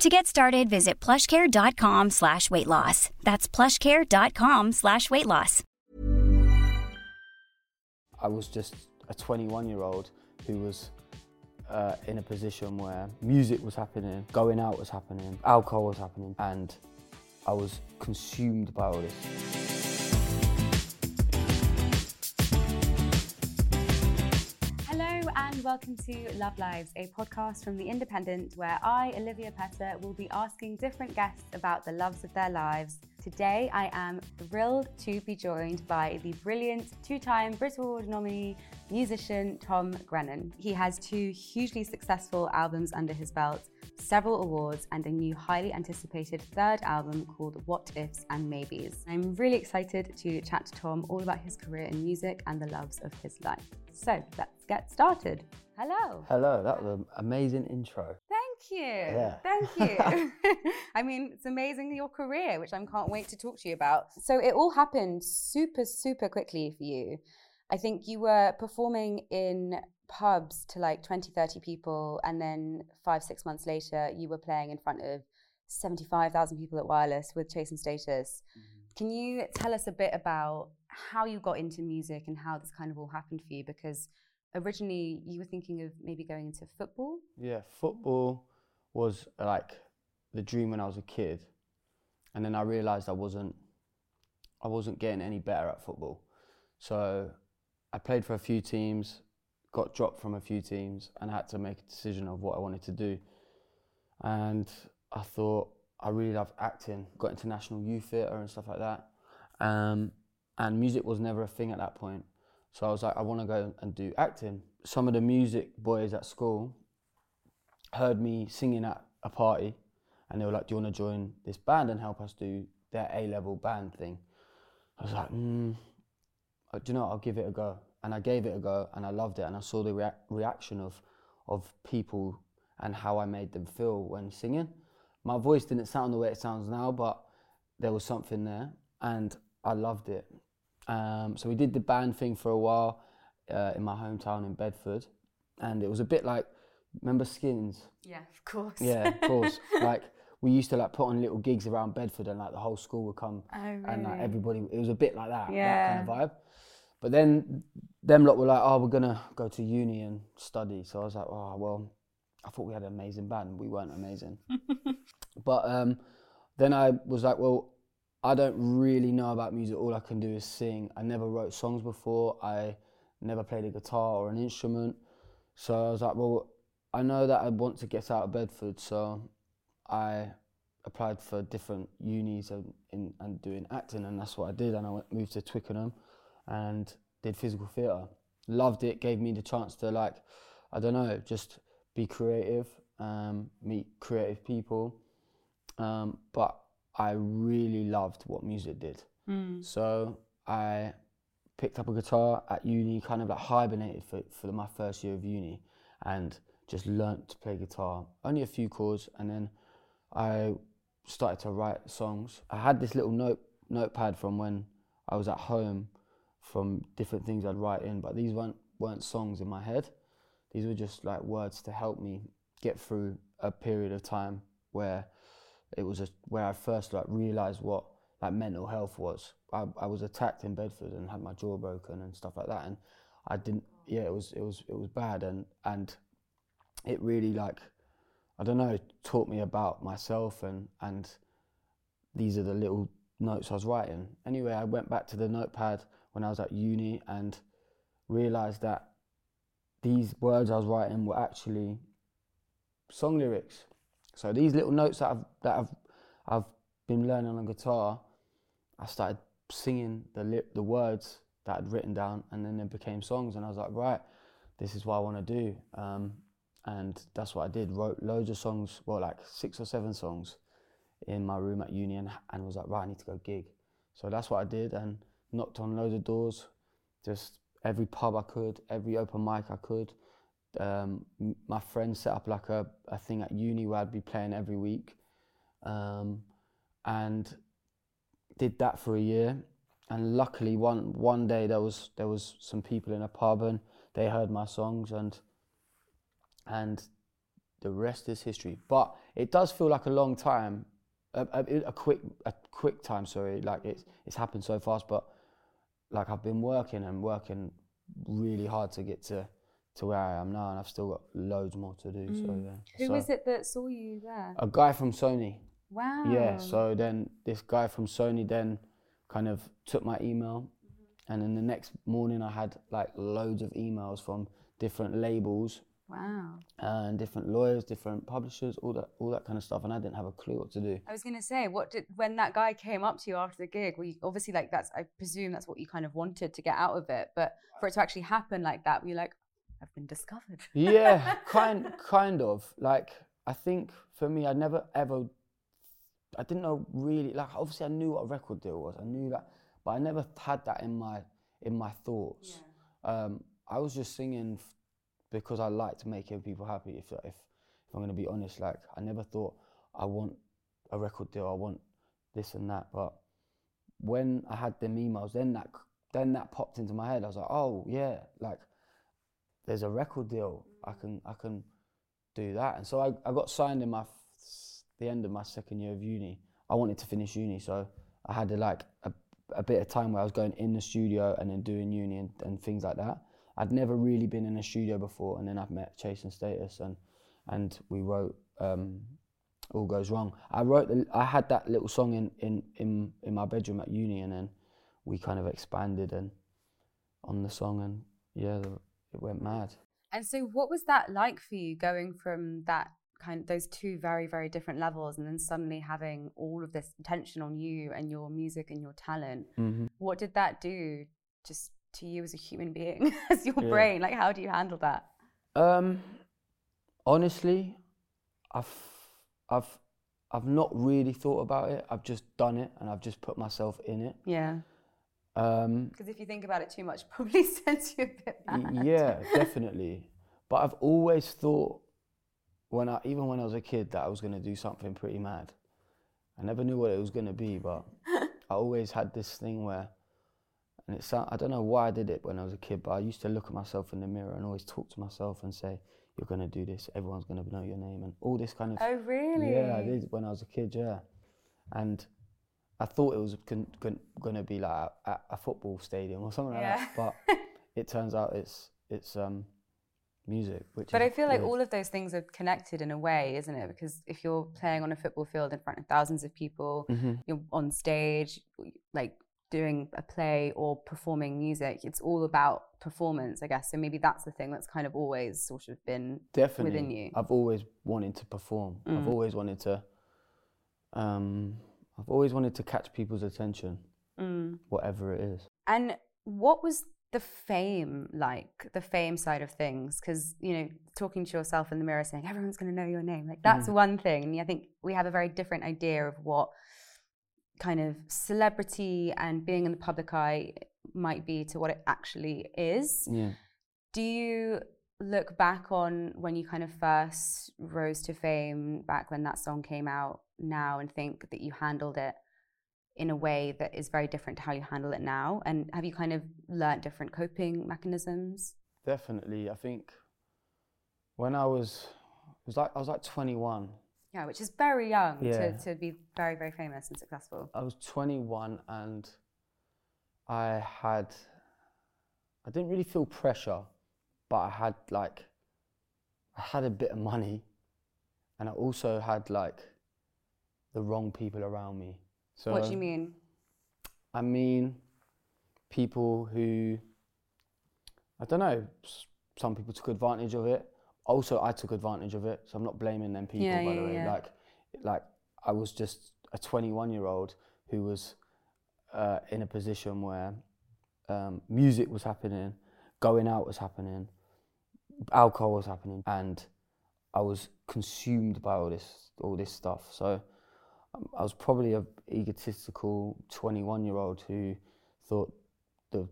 To get started, visit plushcare.com slash weight loss. That's plushcare.com slash weight loss. I was just a 21 year old who was uh, in a position where music was happening, going out was happening, alcohol was happening, and I was consumed by all this. And welcome to Love Lives, a podcast from The Independent where I, Olivia Petter, will be asking different guests about the loves of their lives. Today I am thrilled to be joined by the brilliant two time Brit Award nominee musician Tom Grennan. He has two hugely successful albums under his belt, several awards, and a new highly anticipated third album called What Ifs and Maybes. I'm really excited to chat to Tom all about his career in music and the loves of his life. So let's get started. Hello. Hello, that was an amazing intro. Thank you. Yeah. Thank you. I mean, it's amazing your career, which I can't wait to talk to you about. So it all happened super, super quickly for you. I think you were performing in pubs to like 20, 30 people, and then five, six months later, you were playing in front of 75,000 people at Wireless with Chase and Status. Mm-hmm. Can you tell us a bit about how you got into music and how this kind of all happened for you? Because originally you were thinking of maybe going into football. Yeah, football was like the dream when I was a kid, and then I realised I wasn't, I wasn't getting any better at football. So I played for a few teams, got dropped from a few teams, and had to make a decision of what I wanted to do. And I thought I really love acting, got into national youth theatre and stuff like that. Um, and music was never a thing at that point. So I was like, I want to go and do acting. Some of the music boys at school heard me singing at a party and they were like, Do you want to join this band and help us do their A level band thing? I was like, mm, Do you know? I'll give it a go. And I gave it a go and I loved it. And I saw the rea- reaction of, of people and how I made them feel when singing. My voice didn't sound the way it sounds now, but there was something there and I loved it. Um, so we did the band thing for a while uh, in my hometown in Bedford, and it was a bit like, remember Skins? Yeah, of course. Yeah, of course. like we used to like put on little gigs around Bedford, and like the whole school would come, Oh, and like everybody. It was a bit like that, Yeah. that kind of vibe. But then them lot were like, "Oh, we're gonna go to uni and study." So I was like, "Oh, well." I thought we had an amazing band. We weren't amazing. but um, then I was like, well, I don't really know about music. All I can do is sing. I never wrote songs before. I never played a guitar or an instrument. So I was like, well, I know that I want to get out of Bedford. So I applied for different unis and, in, and doing acting, and that's what I did. And I went, moved to Twickenham and did physical theatre. Loved it. Gave me the chance to like, I don't know, just be creative, um, meet creative people. Um, but I really loved what music did. So I picked up a guitar at uni, kind of like hibernated for, for my first year of uni and just learnt to play guitar. Only a few chords, and then I started to write songs. I had this little note notepad from when I was at home from different things I'd write in, but these weren't weren't songs in my head. These were just like words to help me get through a period of time where it was a, where I first like realized what like mental health was. I, I was attacked in Bedford and had my jaw broken and stuff like that, and I didn't. Yeah, it was it was it was bad, and and it really like I don't know taught me about myself and and these are the little notes I was writing. Anyway, I went back to the notepad when I was at uni and realized that these words I was writing were actually song lyrics. So these little notes that I've that I've I've been learning on guitar, I started singing the lip the words that I'd written down, and then they became songs. And I was like, right, this is what I want to do. Um, and that's what I did. Wrote loads of songs, well, like six or seven songs, in my room at uni, and, and was like, right, I need to go gig. So that's what I did, and knocked on loads of doors, just every pub I could, every open mic I could. Um, my friends set up like a, a thing at uni where I'd be playing every week, um, and did that for a year. And luckily, one one day there was there was some people in a pub and they heard my songs and and the rest is history. But it does feel like a long time, a, a, a quick a quick time. Sorry, like it's it's happened so fast. But like I've been working and working really hard to get to to where I am now, and I've still got loads more to do. So mm. yeah. Who so, was it that saw you there? A guy from Sony. Wow. Yeah. So then this guy from Sony then kind of took my email, mm-hmm. and then the next morning I had like loads of emails from different labels Wow. and different lawyers, different publishers, all that, all that kind of stuff, and I didn't have a clue what to do. I was gonna say, what did when that guy came up to you after the gig? We obviously like that's. I presume that's what you kind of wanted to get out of it, but for it to actually happen like that, were you're like, I've been discovered. yeah, kind, kind of. Like I think for me, I never ever, I didn't know really. Like obviously, I knew what a record deal was. I knew that, but I never had that in my in my thoughts. Um, I was just singing because I liked making people happy. If if if I'm gonna be honest, like I never thought I want a record deal. I want this and that. But when I had them emails, then that then that popped into my head. I was like, oh yeah, like there's a record deal. I can I can do that. And so I, I got signed in my f- the end of my second year of uni. I wanted to finish uni, so I had a, like a, a bit of time where I was going in the studio and then doing uni and, and things like that. I'd never really been in a studio before, and then I've met Chase and Status, and and we wrote um, "All Goes Wrong." I wrote, the, I had that little song in, in in in my bedroom at uni, and then we kind of expanded and on the song, and yeah, the, it went mad. And so, what was that like for you going from that kind of those two very very different levels, and then suddenly having all of this attention on you and your music and your talent? Mm-hmm. What did that do just to you as a human being, as your Yeah. brain? Like, how do you handle that? Um, honestly, I've I've I've not really thought about it. I've just done it, and I've just put myself in it. Yeah. Um, Because if you think about it too much, probably sends you a bit mad. yeah, definitely. But I've always thought, when I even when I was a kid, that I was going to do something pretty mad. I never knew what it was going to be, but I always had this thing where, and it sound, I don't know why I did it when I was a kid, but I used to look at myself in the mirror and always talk to myself and say, "You're going to do this. Everyone's going to know your name," and all this kind of. Oh, really? Yeah, I did when I was a kid. Yeah, and I thought it was going to be like at, a football stadium or something like that, but it turns out it's it's um music. Which But I feel like weird. all of those things are connected in a way, isn't it? Because if you're playing on a football field in front of thousands of people, Mm-hmm. you're on stage, like doing a play or performing music, it's all about performance, I guess. So maybe that's the thing that's kind of always sort of been definitely within you. I've always wanted to perform. I've Mm. always wanted to. Um, I've always wanted to catch people's attention, Mm. whatever it is. And what was the fame like, the fame side of things? Because, you know, talking to yourself in the mirror saying, everyone's going to know your name, like that's one thing. And I think we have a very different idea of what kind of celebrity and being in the public eye might be to what it actually is. Yeah. Do you look back on when you kind of first rose to fame, back when that song came out now, and think that you handled it in a way that is very different to how you handle it now? And have you kind of learnt different coping mechanisms? Definitely, I think when I was, it was like I was like 21. Yeah, which is very young Yeah. to, to be very, very famous and successful. I was 21 and I had, I didn't really feel pressure, but I had like, I had a bit of money and I also had like the wrong people around me. So what do you mean? I mean, people who, I don't know, some people took advantage of it. Also, I took advantage of it, so I'm not blaming them people, Yeah, by the way. yeah. Like, like I was just a 21 year old who was uh, in a position where um, music was happening, going out was happening, alcohol was happening, and I was consumed by all this, all this stuff. So um, I was probably a egotistical 21 year old who thought the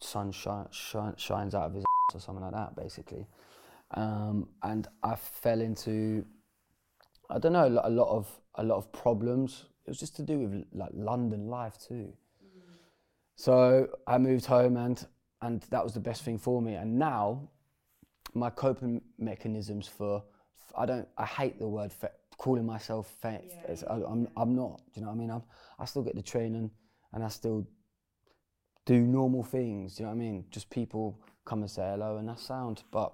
sun shine, shine, shines out of his or something like that, basically. Um, and I fell into, I don't know, a lot of a lot of problems. It was just to do with like London life too. Mm. So I moved home, and and that was the best thing for me. And now, my coping mechanisms for, I don't, I hate the word fa- calling myself fat. Yeah, I, am I'm not. Do you know what I mean? I'm, I still get the training, and I still do normal things. Do you know what I mean? Just people come and say hello, and that's sound. But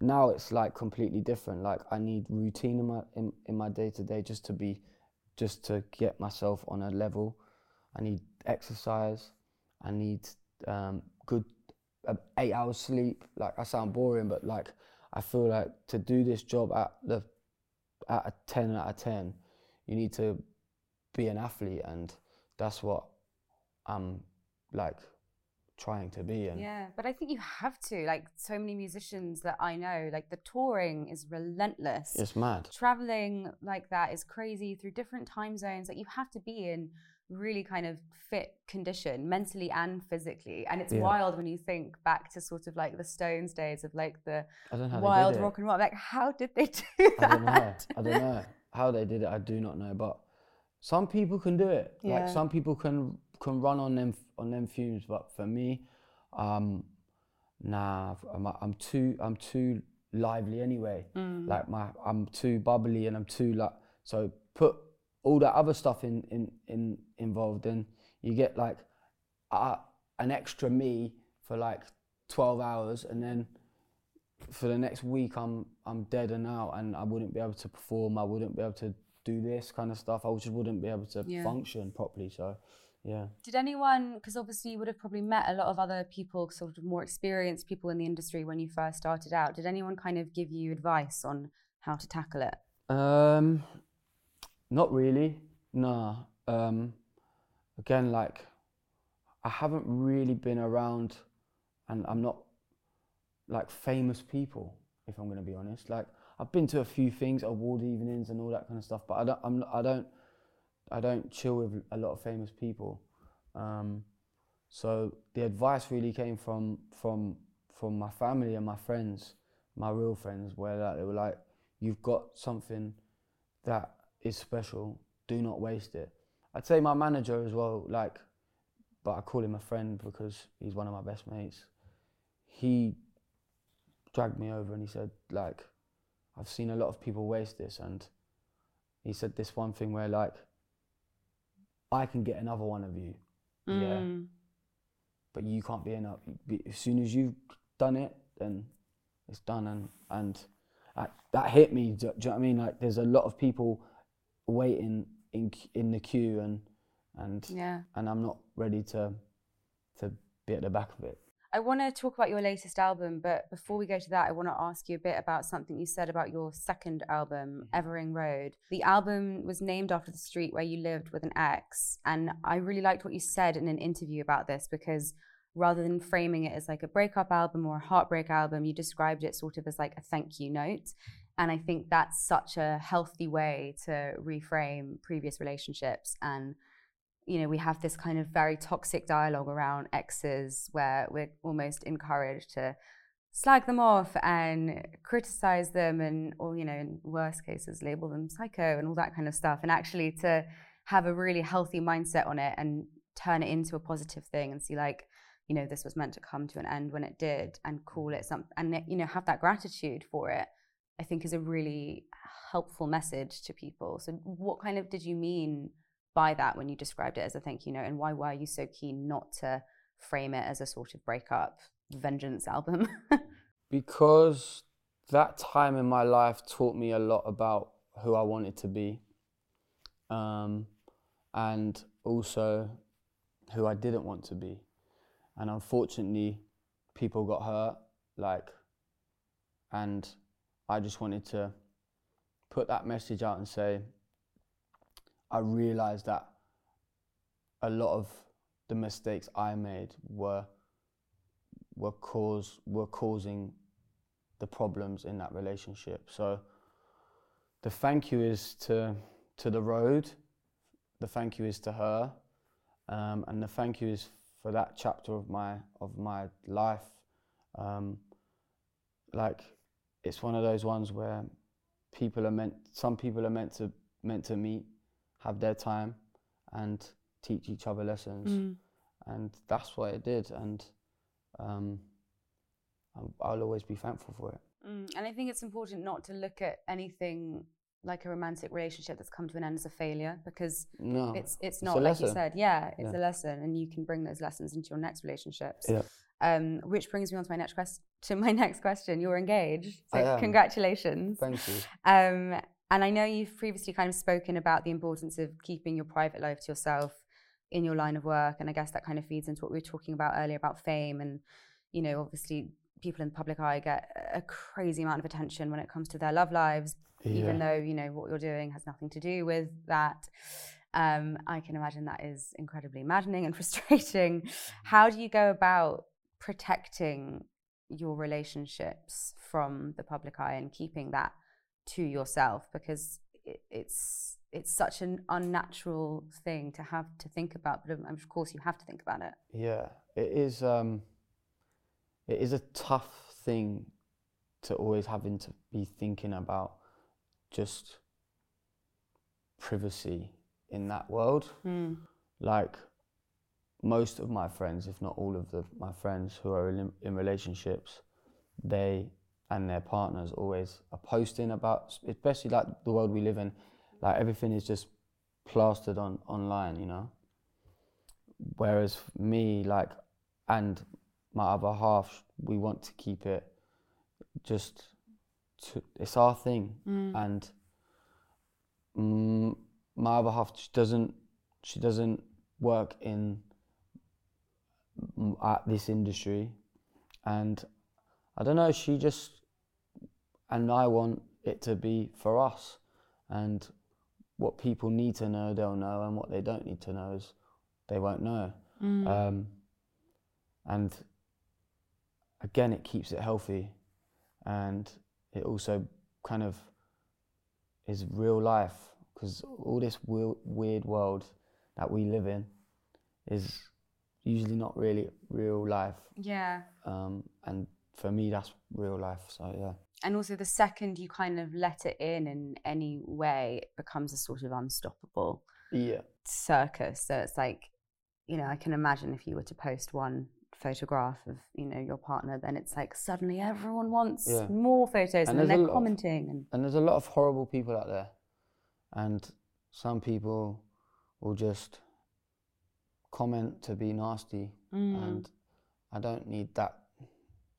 now it's like completely different. Like I need routine in my in, in my day to day just to be, just to get myself on a level. I need exercise. I need um, good uh, eight hours sleep. Like I sound boring, but like I feel like to do this job at the at a ten out of ten, you need to be an athlete, and that's what I'm like trying to be and yeah but i think you have to like so many musicians that i know like the touring is relentless. It's mad. Traveling like that is crazy through different time zones like you have to be in really kind of fit condition mentally and physically. And it's yeah. wild when you think back to sort of like the stones days of like the wild rock and roll. Like how did they do that i don't know. i don't know how they did it. I do not know. But some people can do it. Yeah. like some people can can run on them on them fumes, but for me, um, nah, I'm, I'm too I'm too lively anyway. Mm. Like my I'm too bubbly and I'm too like so put all that other stuff in in in involved in you get like uh, an extra me for like 12 hours and then for the next week I'm I'm dead and out and I wouldn't be able to perform I wouldn't be able to do this kind of stuff I just wouldn't be able to yeah. function properly so yeah. Did anyone, because obviously you would have probably met a lot of other people, sort of more experienced people in the industry when you first started out. Did anyone kind of give you advice on how to tackle it? Um, not really. Nah. Um, again, like I haven't really been around, and I'm not like famous people. If I'm going to be honest, like I've been to a few things, award evenings and all that kind of stuff, but I don't. I'm. I don't I don't chill with a lot of famous people. Um, so the advice really came from from from my family and my friends, my real friends, where they were like, "You've got something that is special. Do not waste it." I'd say my manager as well, like, but I call him a friend because he's one of my best mates. He dragged me over and he said, like, I've seen a lot of people waste this, and he said this one thing where like I can get another one of you. Mm. Yeah. But you can't be enough. As soon as you've done it, then it's done. And and that, that hit me. Do, do, you know what I mean? Like there's a lot of people waiting in in the queue, and and yeah. and I'm not ready to to be at the back of it. I want to talk about your latest album, but before we go to that, I want to ask you a bit about something you said about your second album, mm-hmm. Evering Road. The album was named after the street where you lived with an ex, and I really liked what you said in an interview about this because rather than framing it as like a breakup album or a heartbreak album, you described it sort of as like a thank you note. And I think that's such a healthy way to reframe previous relationships and you know, we have this kind of very toxic dialogue around exes where we're almost encouraged to slag them off and criticize them and, or, you know, in worst cases, label them psycho and all that kind of stuff. And actually to have a really healthy mindset on it and turn it into a positive thing and see like, you know, this was meant to come to an end when it did and call it something and, you know, have that gratitude for it, I think is a really helpful message to people. So what kind of did you mean by that when you described it as a thank you note, and why were you so keen not to frame it as a sort of breakup vengeance album? because that time in my life taught me a lot about who I wanted to be, um, and also who I didn't want to be. And unfortunately, people got hurt, like, and I just wanted to put that message out and say, I realized that a lot of the mistakes I made were were cause were causing the problems in that relationship. So the thank you is to to the road, the thank you is to her, um, and the thank you is for that chapter of my of my life. Um, like it's one of those ones where people are meant some people are meant to meant to meet, have their time, and teach each other lessons, Mm. and that's what it did, and um, I'll, always be thankful for it. Mm, and I think it's important not to look at anything like a romantic relationship that's come to an end as a failure because No, it's it's not like you said. Yeah, it's Yeah. a lesson, and you can bring those lessons into your next relationships. Yeah. Um, which brings me on to my next question. To my next question, you're engaged, so congratulations. Thank you. Um, and I know you've previously kind of spoken about the importance of keeping your private life to yourself in your line of work, and I guess that kind of feeds into what we were talking about earlier about fame. And you know, obviously, people in the public eye get a crazy amount of attention when it comes to their love lives, even though you know what you're doing has nothing to do with that. Um, I can imagine that is incredibly maddening and frustrating. How do you go about protecting your relationships from the public eye and keeping that to yourself because it, it's it's such an unnatural thing to have to think about but of course you have to think about it Yeah, it is. Um, it is a tough thing to always having to be thinking about just privacy in that world. Like most of my friends, if not all of the, my friends who are in, in relationships, they and their partners always are posting about, especially like the world we live in, like everything is just plastered on online, you know. Whereas me, like, and my other half, we want to keep it just, to, it's our thing, and mm, my other half she doesn't, she doesn't work in mm, at this industry, and I don't know, she just, and I want it to be for us, and what people need to know, they'll know, and what they don't need to know is they won't know. Um, and again, it keeps it healthy, and it also kind of is real life because all this weird, weird world that we live in is usually not really real life. yeah Um, and for me, that's real life. So yeah. And also the second you kind of let it in in any way it becomes a sort of unstoppable Yeah. circus so it's like you know i can imagine if you were to post one photograph of you know your partner then it's like suddenly everyone wants Yeah. more photos and, And then there's a they're lot of- commenting and And there's a lot of horrible people out there, and some people will just comment to be nasty, Mm. and I don't need that,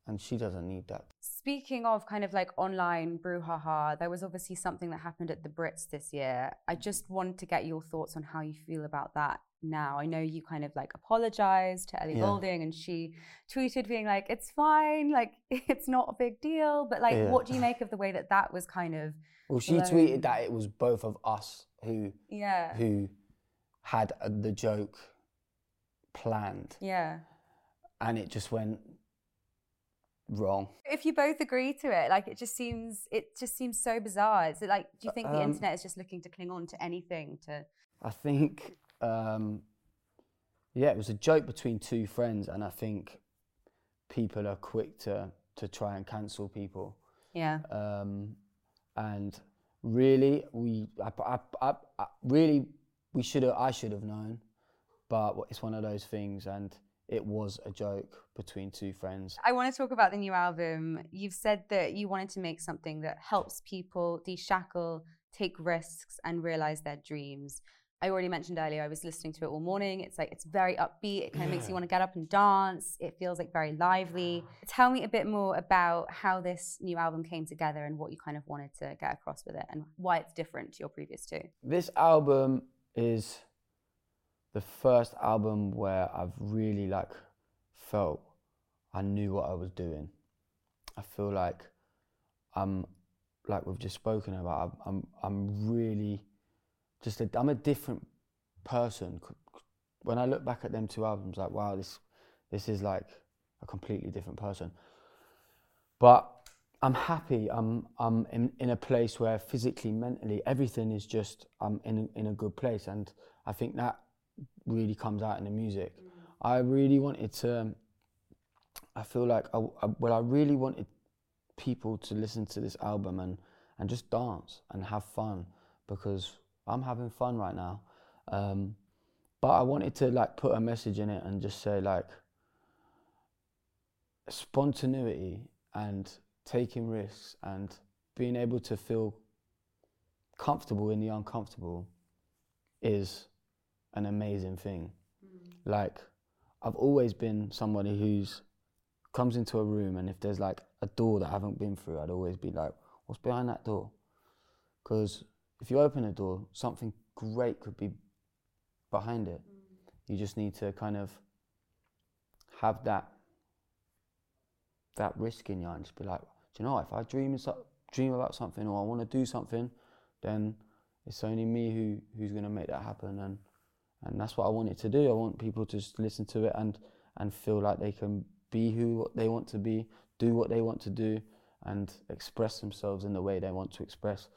and she doesn't need that. Speaking of kind of like online brouhaha, there was obviously something that happened at the Brits this year. I mm-hmm. just wanted to get your thoughts on how you feel about that now. I know you kind of like apologized to Ellie Yeah. Goulding and she tweeted being like, it's fine, like it's not a big deal. But like, Yeah. what do you make of the way that that was kind of, Well, she blown? tweeted that it was both of us who yeah, who had the joke planned, yeah. and it just went wrong. If you both agree to it, like it just seems, it just seems so bizarre. Is it like, do you think the Um, internet is just looking to cling on to anything to, I think, um, yeah, it was a joke between two friends, and I think people are quick to to try and cancel people. yeah. Um, and really, we, I, I, I, I really, we should have, I should have known, but it's one of those things, and it was a joke between two friends. I want to talk about the new album. You've said that you wanted to make something that helps people deshackle, take risks, and realize their dreams. I already mentioned earlier, I was listening to it all morning. It's like, it's very upbeat. It kind of makes you want to get up and dance. It feels like very lively. Tell me a bit more about how this new album came together and what you kind of wanted to get across with it and why it's different to your previous two. This album is the first album where I've really like felt I knew what I was doing. I feel like I'm like we've just spoken about. I'm I'm, really just a, I'm a different person. When I look back at them two albums, like wow, this this is like a completely different person. But I'm happy. I'm I'm in, in a place where physically, mentally, everything is just I'm in in a good place, and I think that really comes out in the music. I really wanted to. I feel like I, I well, I really wanted people to listen to this album and and just dance and have fun because I'm having fun right now. Um, but I wanted to like put a message in it and just say like spontaneity and taking risks and being able to feel comfortable in the uncomfortable is an amazing thing. Mm. Like I've always been somebody who's comes into a room and if there's like a door that I haven't been through, I'd always be like, what's behind that door? Because if you open a door, something great could be behind it. Mm. You just need to kind of have that that risk in you and just be like, do you know, if I dream dream about something or I want to do something, then it's only me who who's going to make that happen and and that's what I wanted to do. I want people to just listen to it and and feel like they can be who they want to be, do what they want to do, and express themselves in the way they want to express.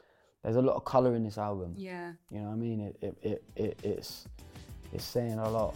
There's a lot of color in this album. Yeah. You know what I mean? It it, it, it it's it's saying a lot.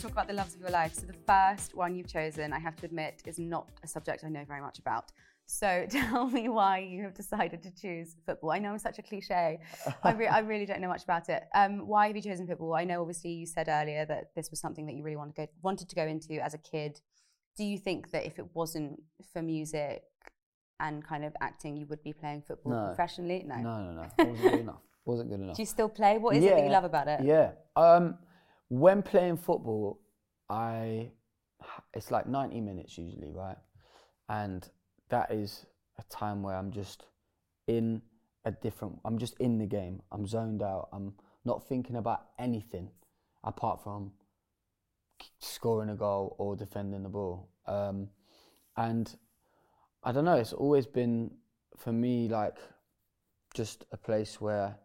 Let's talk about the loves of your life. So the first one you've chosen, I have to admit, is not a subject I know very much about. So tell me why you have decided to choose football. I know it's such a cliche. I, re- I really don't know much about it. Um, why have you chosen football? I know obviously you said earlier that this was something that you really want to go, wanted to go into as a kid. Do you think that if it wasn't for music and kind of acting, you would be playing football No. professionally? No. No, no, no. Wasn't good enough. Wasn't good enough. Do you still play? What is it that you love about it? Yeah. Um, when playing football, I it's like 90 minutes usually, right? And that is a time where I'm just in a different. I'm just in the game. I'm zoned out. I'm not thinking about anything apart from scoring a goal or defending the ball. Um, and I don't know. It's always been for me like just a place where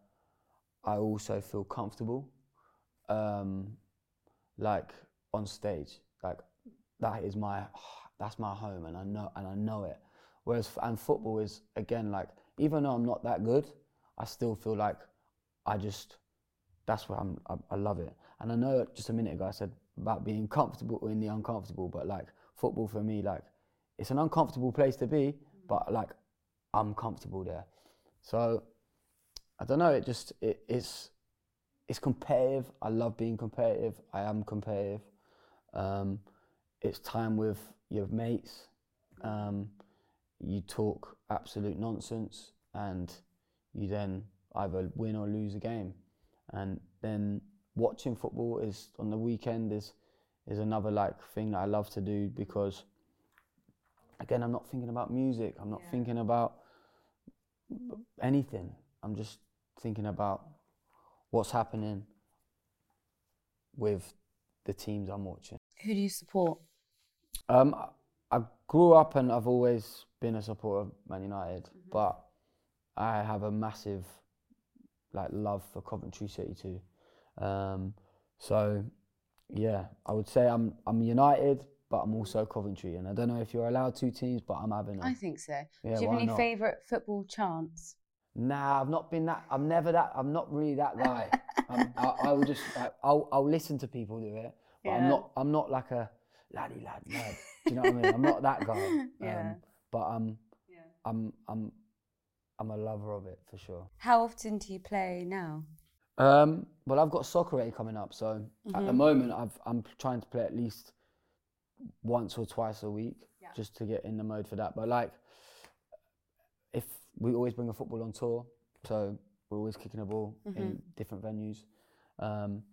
I also feel comfortable, um, like on stage. Like that is my that's my home, and I know and I know it. Whereas and football is again like even though I'm not that good, I still feel like I just that's where I'm. I, I love it, and I know just a minute ago I said about being comfortable in the uncomfortable, but like football for me, like it's an uncomfortable place to be, but like I'm comfortable there. So I don't know. It just it, it's it's competitive. I love being competitive. I am competitive. Um, it's time with your mates. Um, you talk absolute nonsense, and you then either win or lose a game. And then watching football is on the weekend is is another like thing that I love to do because again I'm not thinking about music. I'm not Yeah. thinking about anything. I'm just thinking about what's happening with the teams I'm watching. Who do you support? Um, I- I grew up and I've always been a supporter of Man United, but I have a massive like love for Coventry City too. Um, so yeah, I would say I'm I'm United, but I'm also Coventry, and I don't know if you're allowed two teams, but I'm having. I A, think so. Yeah, do you have any not? favourite football chants? Nah, I've not been that. I'm never that. I'm not really that guy. I'm, I, I will just. I, I'll I'll listen to people do it, but Yeah. I'm not. I'm not like a laddie lad lad. Do you know what I mean? I'm not that guy. Yeah. Um, but I'm I'm I'm I'm a lover of it for sure. How often do you play now? Um, well, I've got soccer coming up, so at the Mm-hmm. moment I've I'm trying to play at least once or twice a week just to get in the mode for that. But like, we always bring a football on tour, so we're always kicking a ball Mm-hmm. in different venues. Um,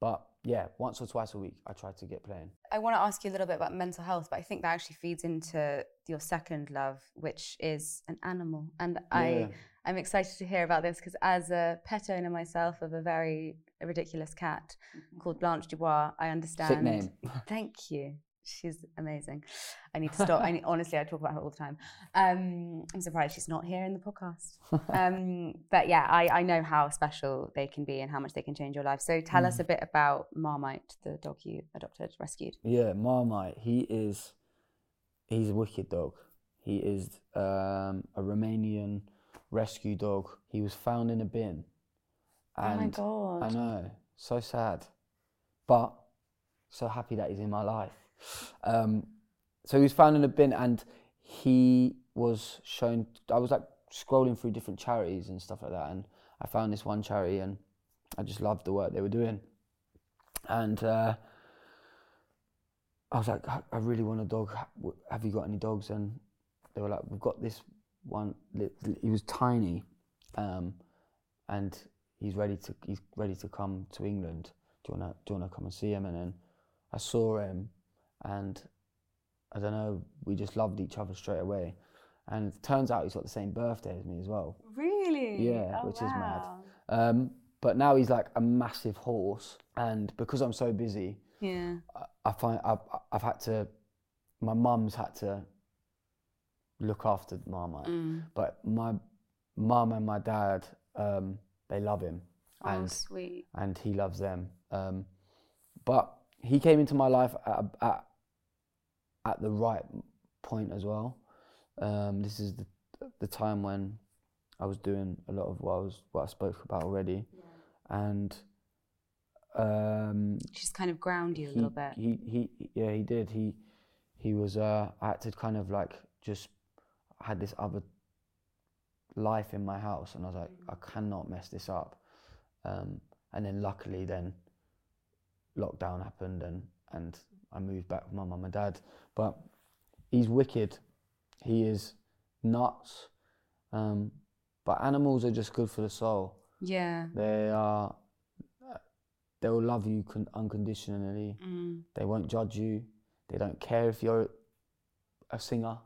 but yeah, once or twice a week I try to get playing. I want to ask you a little bit about mental health, but I think that actually feeds into your second love, which is an animal. And Yeah. I, I'm excited to hear about this because as a pet owner myself of a very ridiculous cat called Blanche Dubois, I understand. Sick name. Thank you. She's amazing. I need to stop. I need, honestly, I talk about her all the time. Um, I'm surprised she's not here in the podcast. Um, but yeah, I, I know how special they can be and how much they can change your life. So tell Mm. us a bit about Marmite, the dog you adopted, rescued. Yeah, Marmite. He is. He's a wicked dog. He is um, a Romanian rescue dog. He was found in a bin. Oh my God. I know, so sad, but so happy that he's in my life. Um, so he was found in a bin, and he was shown. I was like scrolling through different charities and stuff like that, and I found this one charity, and I just loved the work they were doing. And uh, I was like, I really want a dog. Have you got any dogs? And they were like, we've got this one. He was tiny, um, and he's ready to he's ready to come to England. Do you wanna do you wanna come and see him? And then I saw him, and I don't know, we just loved each other straight away. And it turns out he's got the same birthday as me as well. Really? Yeah, Oh, which is mad. Um, but now he's like a massive horse, and because I'm so busy, Yeah. I- I find I've, I've had to. My mum's had to look after Marmite, Mm. but my mum and my dad, um, they love him, Oh, and sweet. and he loves them. Um, but he came into my life at, at at the right point as well. Um, this is the the time when I was doing a lot of what I was what I spoke about already, and um, Just kind of ground you a he, little bit. He, he, yeah, he did. He, he was. Uh, to kind of like just had this other life in my house, and I was like, I cannot mess this up. Um, and then luckily, then lockdown happened, and and I moved back with my mum and dad. But he's wicked. He is nuts. Um, but animals are just good for the soul. yeah. They are. They will love you con- unconditionally. Mm. They won't judge you. They don't care if you're a singer.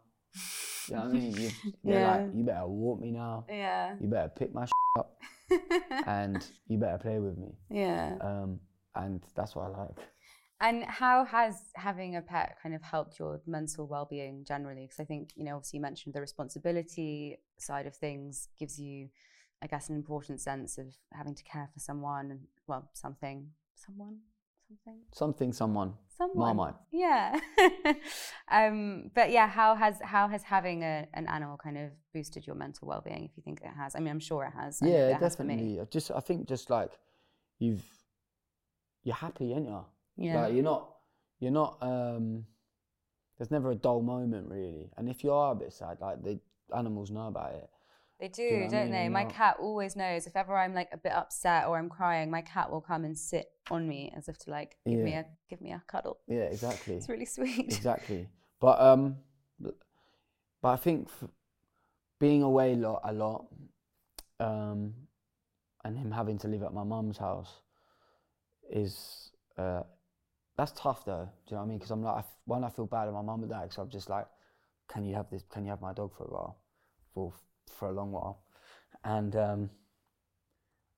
You know what I mean? You, they're Yeah. like, you better walk me now. Yeah. You better pick my up, and you better play with me. yeah. Um, and that's what I like. And how has having a pet kind of helped your mental well-being generally? Because I think you know, obviously, you mentioned the responsibility side of things gives you, I guess, an important sense of having to care for someone and well, something, someone, something, Something, someone. someone. Marmite. Yeah. um, but yeah, how has how has having a, an animal kind of boosted your mental well-being? If you think it has, I mean, I'm sure it has. Yeah, it has for me. definitely. I Just, I think, just like you've, you're happy, ain't you? Yeah. Like you're not, you're not. Um, there's never a dull moment really, and if you are a bit sad, like the animals know about it. They do, you know don't mean? they? My cat always knows if ever I'm like a bit upset or I'm crying, my cat will come and sit on me as if to like give me a give me a cuddle. Yeah, exactly. It's really sweet. exactly. But um, but I think f- being away lot a lot, um, and him having to live at my mum's house is uh, that's tough though. Do you know what I mean? Because I'm like, I f- one, I feel bad at my mum and dad because I'm just like, can you have this? Can you have my dog for a while, for for a long while? And um,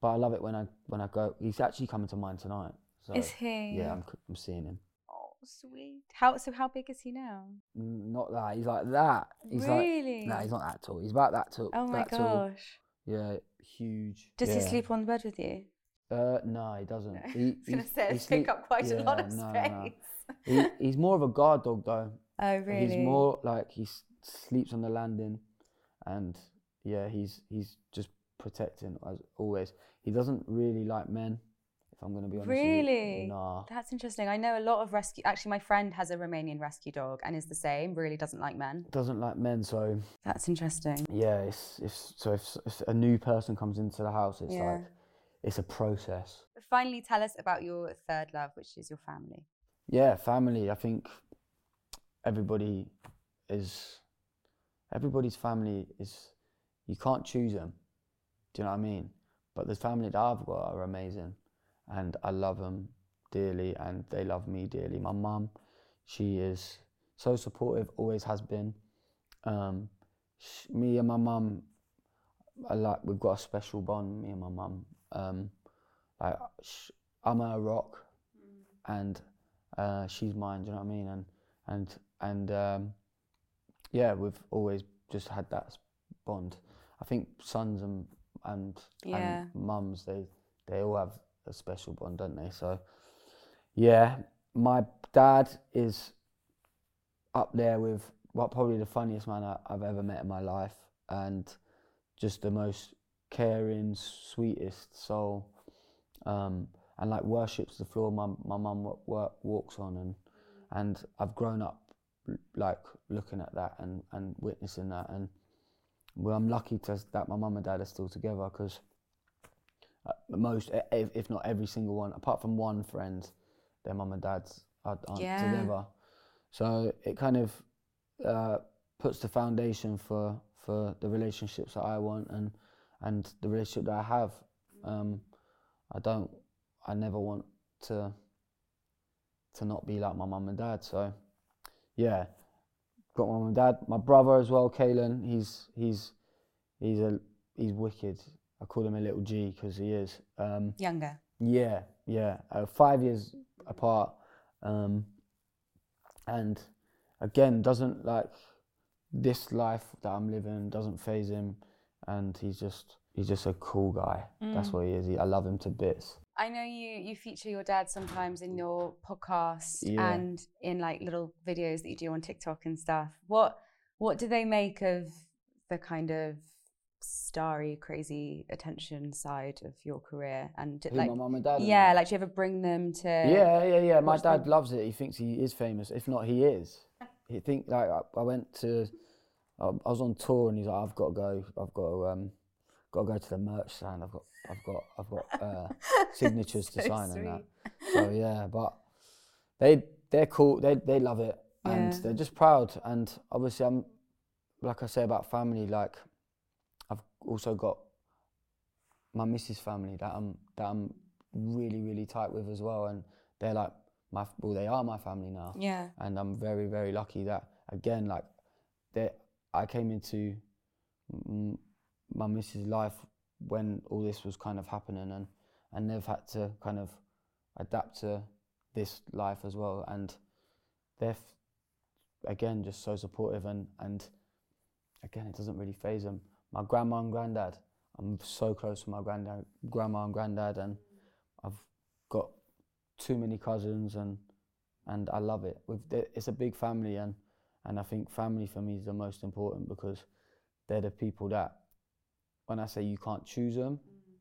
but I love it when I when I go. He's actually coming to mine tonight. So, Is he? Yeah, I'm I'm seeing him. Oh, sweet. How so? How big is he now? Not that. He's like that. He's Really? like no, he's not that tall. He's about that tall. Oh my that tall. gosh. Yeah, huge. Does he sleep on the bed with you? Uh, no, he doesn't. No. He, I was gonna say he it's take up quite a lot of no, no, no. space. He, he's more of a guard dog though. Oh really? He's more like he sleeps on the landing, and yeah, he's he's just protecting as always. He doesn't really like men. If I'm gonna be honest. Really? Nah. That's interesting. I know a lot of rescue. Actually, my friend has a Romanian rescue dog and is the same. Really doesn't like men. Doesn't like men, so That's interesting. yeah. It's, it's so if, if a new person comes into the house, it's Yeah. like it's a process. Finally, tell us about your third love, which is your family. Yeah, family. I think everybody is everybody's family is you can't choose them. Do you know what I mean? But the family that I've got are amazing, and I love them dearly, and they love me dearly. My mum, she is so supportive, always has been. Um, sh- me and my mum, I like we've got a special bond. Me and my mum. Um, like sh- I'm her rock, and uh, she's mine. Do you know what I mean? And and and um, yeah, we've always just had that bond. I think sons and and, Yeah. and mums they they all have a special bond, don't they? So yeah, my dad is up there with what probably the funniest man I, I've ever met in my life, and just the most caring, sweetest soul, um, and like worships the floor my my mum wa- wa- walks on, and and I've grown up like looking at that and and witnessing that, and well, I'm lucky to that my mum and dad are still together because most, e- if, if not every single one, apart from one friend, their mum and dads are, aren't Yeah. together. So it kind of uh, puts the foundation for for the relationships that I want and and the relationship that I have. Um, I don't, I never want to to not be like my mum and dad. So yeah, got my mum and dad. My brother as well, Kalen. He's he's he's a he's wicked. I call him a little G because he is. Um, Younger. yeah, yeah. Uh, five years apart. Um, and again, doesn't like this life that I'm living doesn't phase him, and he's just he's just a cool guy. That's mm. what he is. He, I love him to bits. I know you you feature your dad sometimes in your podcast Yeah. and in like little videos that you do on TikTok and stuff. What what do they make of the kind of starry, crazy attention side of your career? And Who, like, my mum and dad. yeah, like do you ever bring them to? Yeah, yeah, yeah. My watch them? dad loves it. He thinks he is famous. If not, he is. He think like I, I went to, I I was on tour and he's like, I've got to go. I've got to um, got to go to the merch stand. I've got, I've got, I've got uh, signatures to So sign and that. So yeah, but they they're cool. They they love it and Yeah. they're just proud. And obviously, I'm like I say about family. Like I've also got my missus family that I'm that I'm really really tight with as well, and they're like my well they are my family now, Yeah. and I'm very very lucky that again like that I came into my missus life when all this was kind of happening, and and they've had to kind of adapt to this life as well, and they're again just so supportive and and again it doesn't really phase them. My grandma and granddad, I'm so close to my granddad, grandma and granddad, and I've got too many cousins and and I love it. It's a big family and and I think family for me is the most important because they're the people that when I say you can't choose them, mm-hmm.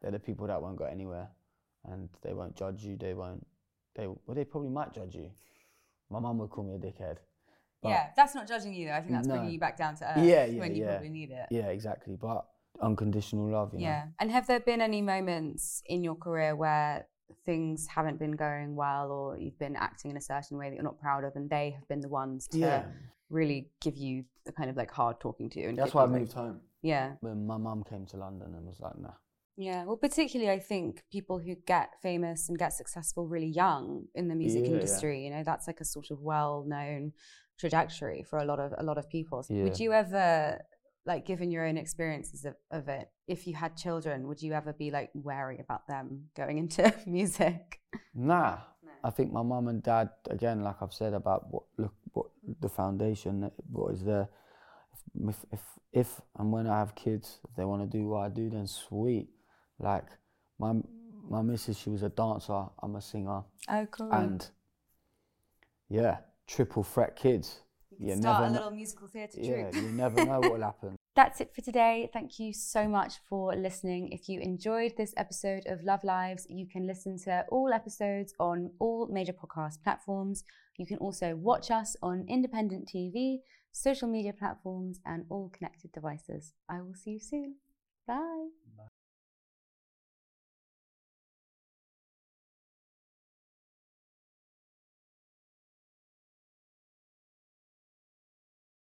they're the people that won't go anywhere and they won't judge you. They won't. They well they probably might judge you. My mum would call me a dickhead. but- yeah, that's not judging you though. I think that's No. bringing you back down to earth Yeah, yeah, when you yeah. probably need it. Yeah, exactly. But unconditional love, you know. Yeah. And have there been any moments in your career where things haven't been going well or you've been acting in a certain way that you're not proud of and they have been the ones to Yeah. really give you the kind of like hard talking to? And That's why I you, like- moved home. Yeah. When my mum came to London and was like, nah. Yeah. Well, particularly, I think people who get famous and get successful really young in the music Yeah, yeah. industry, you know, that's like a sort of well known trajectory for a lot of a lot of people. So Would you ever like given your own experiences of, of it if you had children would you ever be like wary about them going into music Nah. I think my mum and dad, again, like I've said about what look what the foundation, that- what is there. If, if if and when I have kids, if they want to do what I do, then sweet. Like my my missus, she was a dancer. I'm a singer, oh cool and yeah, triple threat kids. You start never a little musical theatre yeah, troupe you never know what will happen. That's it for today. Thank you so much for listening. If you enjoyed this episode of Love Lives, you can listen to all episodes on all major podcast platforms. You can also watch us on independent TV, social media platforms, and all connected devices. I will see you soon. Bye.